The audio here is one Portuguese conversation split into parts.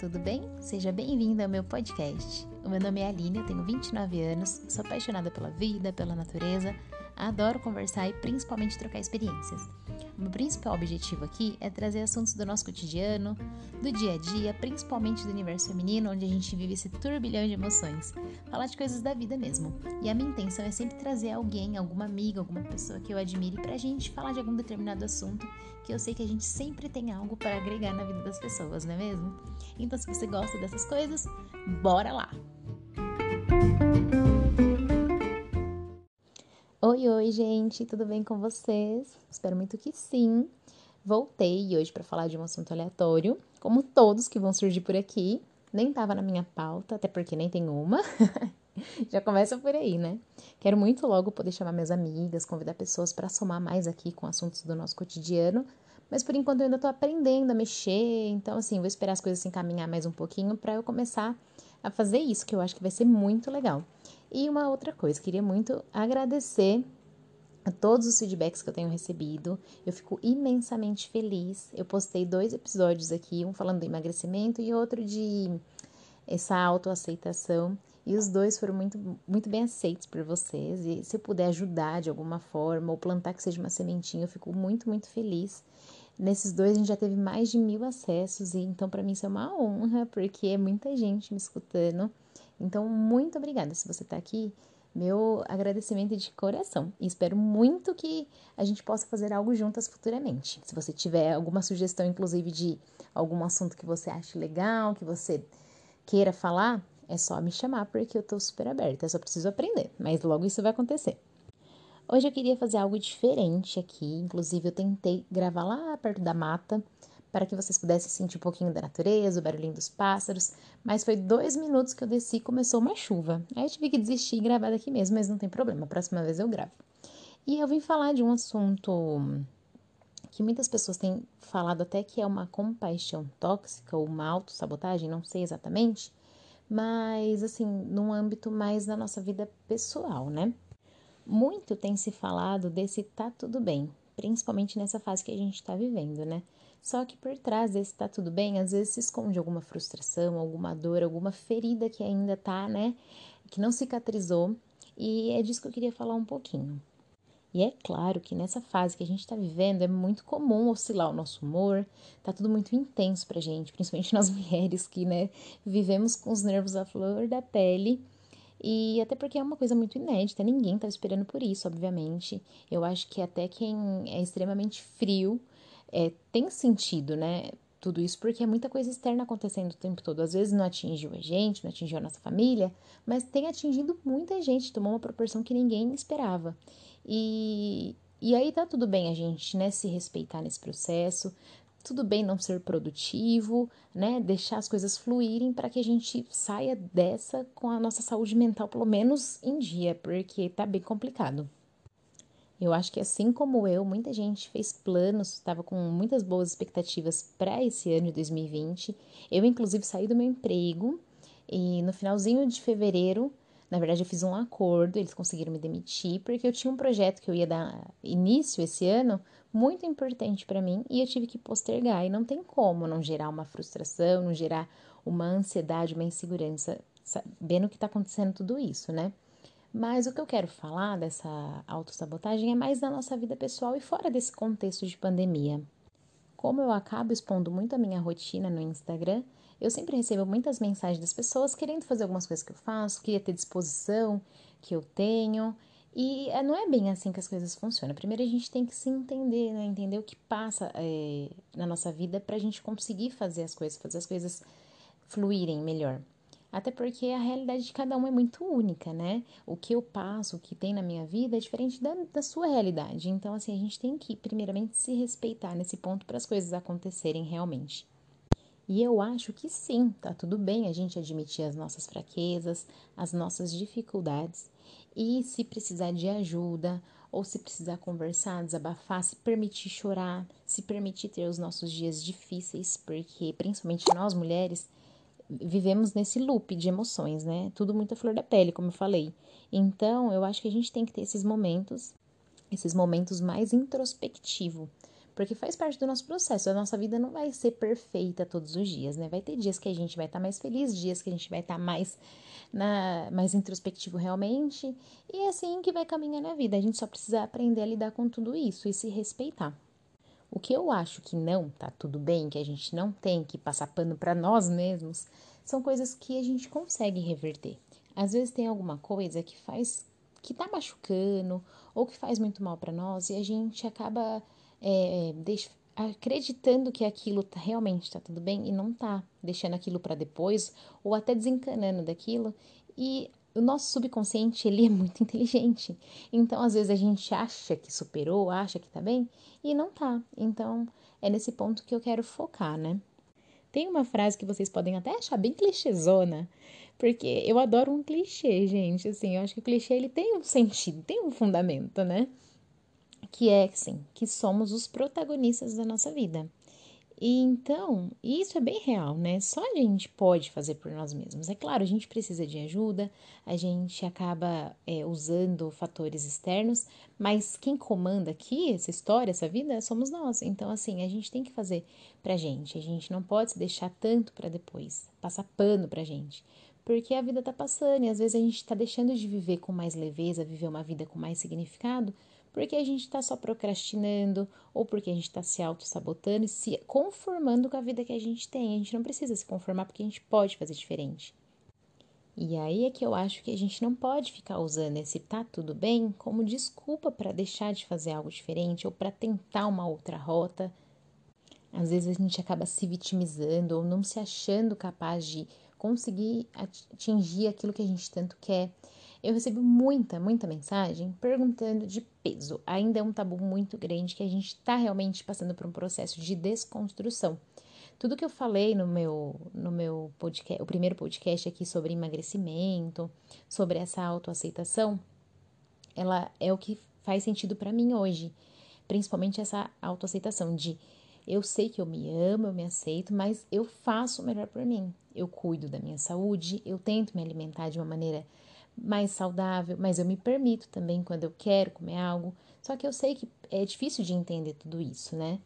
tudo bem? Seja bem-vinda ao meu podcast. O meu nome é Aline, eu tenho 29 anos, sou apaixonada pela vida, pela natureza, adoro conversar e principalmente trocar experiências. O meu principal objetivo aqui é trazer assuntos do nosso cotidiano, do dia a dia, principalmente do universo feminino, onde a gente vive esse turbilhão de emoções. Falar de coisas da vida mesmo. E a minha intenção é sempre trazer alguém, alguma amiga, alguma pessoa que eu admire pra gente falar de algum determinado assunto, que eu sei que a gente sempre tem algo para agregar na vida das pessoas, não é mesmo? Então, se você gosta dessas coisas, bora lá! Oi, oi, gente, tudo bem com vocês? Espero muito que sim. Voltei hoje para falar de um assunto aleatório, como todos que vão surgir por aqui. Nem tava na minha pauta, até porque nem tem uma. Já começa por aí, né? Quero muito logo poder chamar minhas amigas, convidar pessoas para somar mais aqui com assuntos do nosso cotidiano, mas por enquanto eu ainda tô aprendendo a mexer, então assim, vou esperar as coisas se encaminhar mais um pouquinho para eu começar a fazer isso, que eu acho que vai ser muito legal. E uma outra coisa, queria muito agradecer a todos os feedbacks que eu tenho recebido. Eu fico imensamente feliz. Eu postei dois episódios aqui, um falando do emagrecimento e outro de essa autoaceitação. E os dois foram muito, muito bem aceitos por vocês. E se eu puder ajudar de alguma forma, ou plantar que seja uma sementinha, eu fico muito, muito feliz. Nesses dois a gente já teve mais de mil acessos, e então para mim isso é uma honra, porque é muita gente me escutando. Então, muito obrigada se você está aqui. Meu agradecimento de coração. E espero muito que a gente possa fazer algo juntas futuramente. Se você tiver alguma sugestão, inclusive, de algum assunto que você ache legal, que você queira falar, é só me chamar, porque eu tô super aberta. Eu só preciso aprender, mas logo isso vai acontecer. Hoje eu queria fazer algo diferente aqui. Inclusive, eu tentei gravar lá perto da mata para que vocês pudessem sentir um pouquinho da natureza, o barulhinho dos pássaros. Mas foi dois minutos que eu desci e começou uma chuva. Aí eu tive que desistir e gravar daqui mesmo, mas não tem problema, a próxima vez eu gravo. E eu vim falar de um assunto que muitas pessoas têm falado até que é uma compaixão tóxica ou uma autossabotagem, não sei exatamente, mas assim, num âmbito mais da nossa vida pessoal, né? Muito tem se falado desse tá tudo bem, principalmente nessa fase que a gente está vivendo, né? Só que por trás desse tá tudo bem, às vezes se esconde alguma frustração, alguma dor, alguma ferida que ainda tá, né? Que não cicatrizou. E é disso que eu queria falar um pouquinho. E é claro que nessa fase que a gente está vivendo é muito comum oscilar o nosso humor, tá tudo muito intenso pra gente, principalmente nós mulheres que, né, vivemos com os nervos à flor da pele. E até porque é uma coisa muito inédita, ninguém tá esperando por isso, obviamente. Eu acho que até quem é extremamente frio é, tem sentido, né? Tudo isso porque é muita coisa externa acontecendo o tempo todo. Às vezes não atingiu a gente, não atingiu a nossa família, mas tem atingido muita gente, tomou uma proporção que ninguém esperava. E, e aí tá tudo bem a gente, né, se respeitar nesse processo, tudo bem não ser produtivo, né, deixar as coisas fluírem para que a gente saia dessa com a nossa saúde mental pelo menos em dia, porque tá bem complicado. Eu acho que assim como eu, muita gente fez planos, estava com muitas boas expectativas para esse ano de 2020. Eu, inclusive, saí do meu emprego e no finalzinho de fevereiro, na verdade, eu fiz um acordo, eles conseguiram me demitir, porque eu tinha um projeto que eu ia dar início esse ano muito importante para mim e eu tive que postergar. E não tem como não gerar uma frustração, não gerar uma ansiedade, uma insegurança, sabendo que está acontecendo tudo isso, né? Mas o que eu quero falar dessa autossabotagem é mais da nossa vida pessoal e fora desse contexto de pandemia. Como eu acabo expondo muito a minha rotina no Instagram, eu sempre recebo muitas mensagens das pessoas querendo fazer algumas coisas que eu faço, queria ter disposição que eu tenho. E é, não é bem assim que as coisas funcionam. Primeiro a gente tem que se entender, né? entender o que passa é, na nossa vida para a gente conseguir fazer as coisas, fazer as coisas fluírem melhor. Até porque a realidade de cada um é muito única, né? O que eu passo, o que tem na minha vida é diferente da, da sua realidade. Então, assim, a gente tem que, primeiramente, se respeitar nesse ponto para as coisas acontecerem realmente. E eu acho que sim, tá tudo bem a gente admitir as nossas fraquezas, as nossas dificuldades. E se precisar de ajuda, ou se precisar conversar, desabafar, se permitir chorar, se permitir ter os nossos dias difíceis, porque principalmente nós mulheres vivemos nesse loop de emoções, né? Tudo muito a flor da pele, como eu falei. Então, eu acho que a gente tem que ter esses momentos, esses momentos mais introspectivos, porque faz parte do nosso processo. A nossa vida não vai ser perfeita todos os dias, né? Vai ter dias que a gente vai estar tá mais feliz, dias que a gente vai estar tá mais na, mais introspectivo realmente, e é assim que vai caminhar na vida. A gente só precisa aprender a lidar com tudo isso e se respeitar. O que eu acho que não tá tudo bem, que a gente não tem que passar pano para nós mesmos, são coisas que a gente consegue reverter. Às vezes tem alguma coisa que faz que tá machucando ou que faz muito mal para nós e a gente acaba é, acreditando que aquilo tá, realmente está tudo bem e não tá, deixando aquilo para depois ou até desencanando daquilo e o nosso subconsciente ele é muito inteligente. Então, às vezes a gente acha que superou, acha que tá bem e não tá. Então, é nesse ponto que eu quero focar, né? Tem uma frase que vocês podem até achar bem clichêzona, porque eu adoro um clichê, gente. Assim, eu acho que o clichê ele tem um sentido, tem um fundamento, né? Que é assim, que somos os protagonistas da nossa vida. E então, isso é bem real, né? Só a gente pode fazer por nós mesmos. É claro, a gente precisa de ajuda, a gente acaba é, usando fatores externos, mas quem comanda aqui essa história, essa vida, somos nós. Então, assim, a gente tem que fazer pra gente. A gente não pode se deixar tanto para depois, passar pano pra gente. Porque a vida tá passando e às vezes a gente tá deixando de viver com mais leveza, viver uma vida com mais significado, porque a gente está só procrastinando ou porque a gente está se auto-sabotando e se conformando com a vida que a gente tem. A gente não precisa se conformar porque a gente pode fazer diferente. E aí é que eu acho que a gente não pode ficar usando esse tá tudo bem como desculpa para deixar de fazer algo diferente ou para tentar uma outra rota. Às vezes a gente acaba se vitimizando ou não se achando capaz de conseguir atingir aquilo que a gente tanto quer. Eu recebo muita, muita mensagem perguntando de peso. Ainda é um tabu muito grande que a gente está realmente passando por um processo de desconstrução. Tudo que eu falei no meu, no meu podcast, o primeiro podcast aqui sobre emagrecimento, sobre essa autoaceitação, ela é o que faz sentido para mim hoje. Principalmente essa autoaceitação de eu sei que eu me amo, eu me aceito, mas eu faço o melhor por mim. Eu cuido da minha saúde, eu tento me alimentar de uma maneira mais saudável, mas eu me permito também quando eu quero comer algo. Só que eu sei que é difícil de entender tudo isso, né?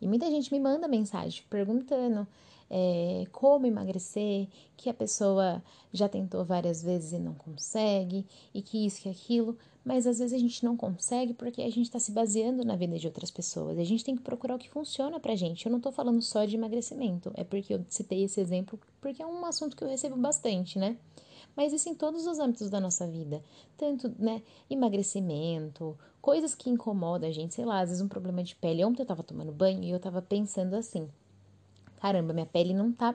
E muita gente me manda mensagem perguntando é, como emagrecer, que a pessoa já tentou várias vezes e não consegue, e que isso, que aquilo, mas às vezes a gente não consegue porque a gente está se baseando na vida de outras pessoas. A gente tem que procurar o que funciona pra gente. Eu não tô falando só de emagrecimento, é porque eu citei esse exemplo, porque é um assunto que eu recebo bastante, né? Mas isso em todos os âmbitos da nossa vida. Tanto, né, emagrecimento, coisas que incomodam a gente, sei lá, às vezes um problema de pele. Ontem eu tava tomando banho e eu tava pensando assim: caramba, minha pele não tá,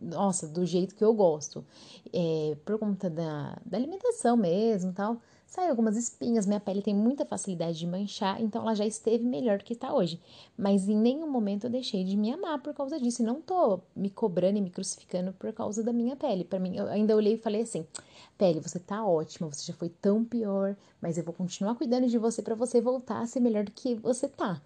nossa, do jeito que eu gosto. É, por conta da, da alimentação mesmo tal Saiu algumas espinhas, minha pele tem muita facilidade de manchar, então ela já esteve melhor do que está hoje. Mas em nenhum momento eu deixei de me amar por causa disso. E não tô me cobrando e me crucificando por causa da minha pele. Para mim, eu ainda olhei e falei assim: pele, você tá ótima, você já foi tão pior, mas eu vou continuar cuidando de você para você voltar a ser melhor do que você tá.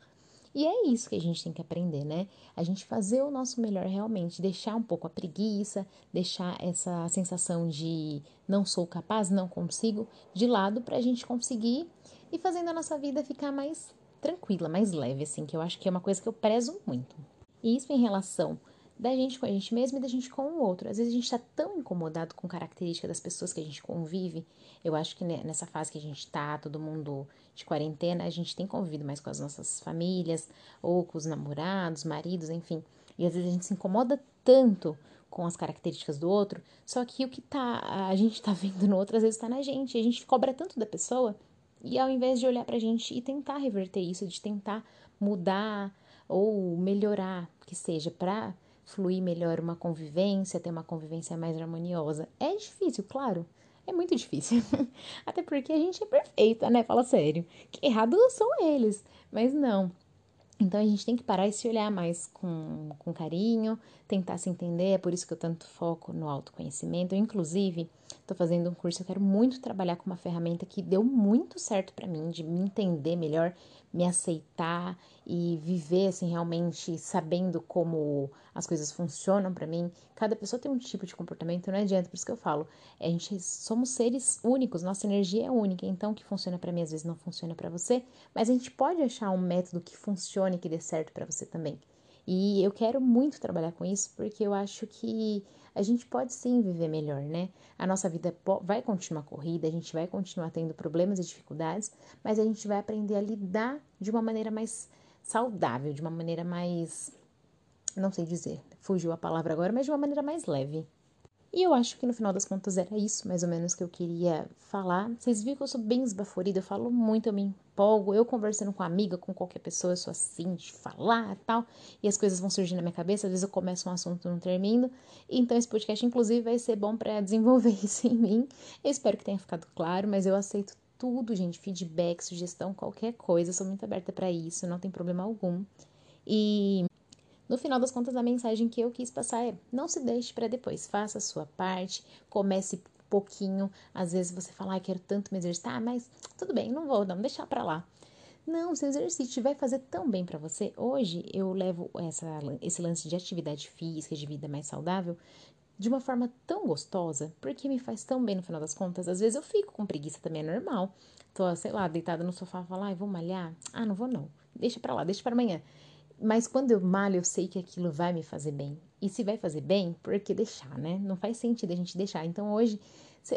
E é isso que a gente tem que aprender, né? A gente fazer o nosso melhor realmente, deixar um pouco a preguiça, deixar essa sensação de não sou capaz, não consigo de lado para a gente conseguir e fazendo a nossa vida ficar mais tranquila, mais leve, assim, que eu acho que é uma coisa que eu prezo muito. E isso em relação da gente com a gente mesmo e da gente com o outro. Às vezes a gente está tão incomodado com características das pessoas que a gente convive. Eu acho que nessa fase que a gente tá, todo mundo de quarentena, a gente tem convivido mais com as nossas famílias, ou com os namorados, maridos, enfim. E às vezes a gente se incomoda tanto com as características do outro, só que o que tá, a gente tá vendo no outro às vezes tá na gente. A gente cobra tanto da pessoa, e ao invés de olhar pra gente e tentar reverter isso, de tentar mudar ou melhorar, que seja pra fluir melhor uma convivência, ter uma convivência mais harmoniosa. É difícil, claro. É muito difícil. Até porque a gente é perfeita, né? Fala sério. Que errado são eles. Mas não. Então a gente tem que parar e se olhar mais com, com carinho, tentar se entender. É por isso que eu tanto foco no autoconhecimento. Eu, inclusive, Tô fazendo um curso, eu quero muito trabalhar com uma ferramenta que deu muito certo para mim, de me entender melhor, me aceitar e viver assim realmente sabendo como as coisas funcionam para mim. Cada pessoa tem um tipo de comportamento, não adianta, por isso que eu falo, a gente somos seres únicos, nossa energia é única, então o que funciona para mim às vezes não funciona para você, mas a gente pode achar um método que funcione e que dê certo para você também. E eu quero muito trabalhar com isso porque eu acho que a gente pode sim viver melhor, né? A nossa vida vai continuar corrida, a gente vai continuar tendo problemas e dificuldades, mas a gente vai aprender a lidar de uma maneira mais saudável, de uma maneira mais. Não sei dizer, fugiu a palavra agora, mas de uma maneira mais leve. E eu acho que no final das contas era isso, mais ou menos, que eu queria falar. Vocês viram que eu sou bem esbaforida, eu falo muito, eu me empolgo. Eu conversando com amiga, com qualquer pessoa, eu sou assim, de falar tal. E as coisas vão surgindo na minha cabeça, às vezes eu começo um assunto e não termino. Então esse podcast, inclusive, vai ser bom para desenvolver isso em mim. Eu espero que tenha ficado claro, mas eu aceito tudo, gente. Feedback, sugestão, qualquer coisa. Eu sou muito aberta para isso, não tem problema algum. E no final das contas, a mensagem que eu quis passar é: não se deixe para depois, faça a sua parte, comece pouquinho. Às vezes você fala, ah, quero tanto me exercitar, mas tudo bem, não vou, não deixar para lá. Não, se exercite vai fazer tão bem para você. Hoje eu levo essa, esse lance de atividade física, de vida mais saudável, de uma forma tão gostosa, porque me faz tão bem no final das contas. Às vezes eu fico com preguiça também, é normal. Tô, sei lá, deitada no sofá, falar, ai, vou malhar? Ah, não vou não. Deixa pra lá, deixa para amanhã. Mas quando eu malho, eu sei que aquilo vai me fazer bem. E se vai fazer bem, por que deixar, né? Não faz sentido a gente deixar. Então hoje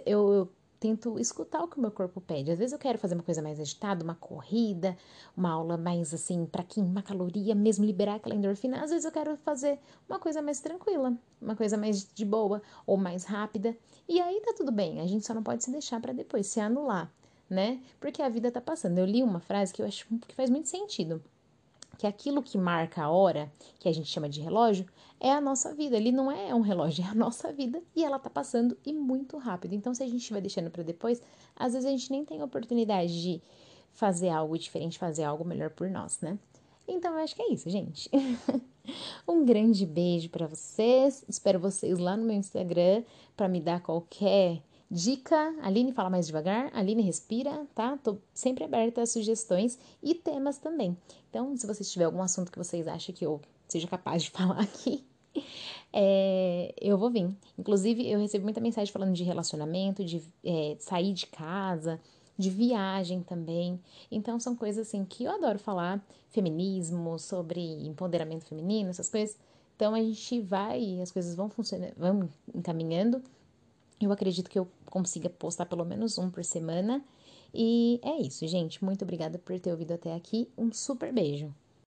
eu, eu tento escutar o que o meu corpo pede. Às vezes eu quero fazer uma coisa mais agitada, uma corrida, uma aula mais assim, para queimar caloria, mesmo liberar aquela endorfina. Às vezes eu quero fazer uma coisa mais tranquila, uma coisa mais de boa ou mais rápida. E aí tá tudo bem, a gente só não pode se deixar para depois se anular, né? Porque a vida tá passando. Eu li uma frase que eu acho que faz muito sentido que aquilo que marca a hora, que a gente chama de relógio, é a nossa vida. Ele não é um relógio, é a nossa vida e ela tá passando e muito rápido. Então, se a gente vai deixando para depois, às vezes a gente nem tem oportunidade de fazer algo diferente, fazer algo melhor por nós, né? Então, eu acho que é isso, gente. um grande beijo para vocês. Espero vocês lá no meu Instagram para me dar qualquer Dica, Aline fala mais devagar, Aline respira, tá? Tô sempre aberta a sugestões e temas também. Então, se vocês tiver algum assunto que vocês acham que eu seja capaz de falar aqui, é, eu vou vir. Inclusive, eu recebo muita mensagem falando de relacionamento, de é, sair de casa, de viagem também. Então, são coisas assim que eu adoro falar: feminismo, sobre empoderamento feminino, essas coisas. Então, a gente vai, as coisas vão funcionando, vão encaminhando eu acredito que eu consiga postar pelo menos um por semana. E é isso, gente. Muito obrigada por ter ouvido até aqui. Um super beijo.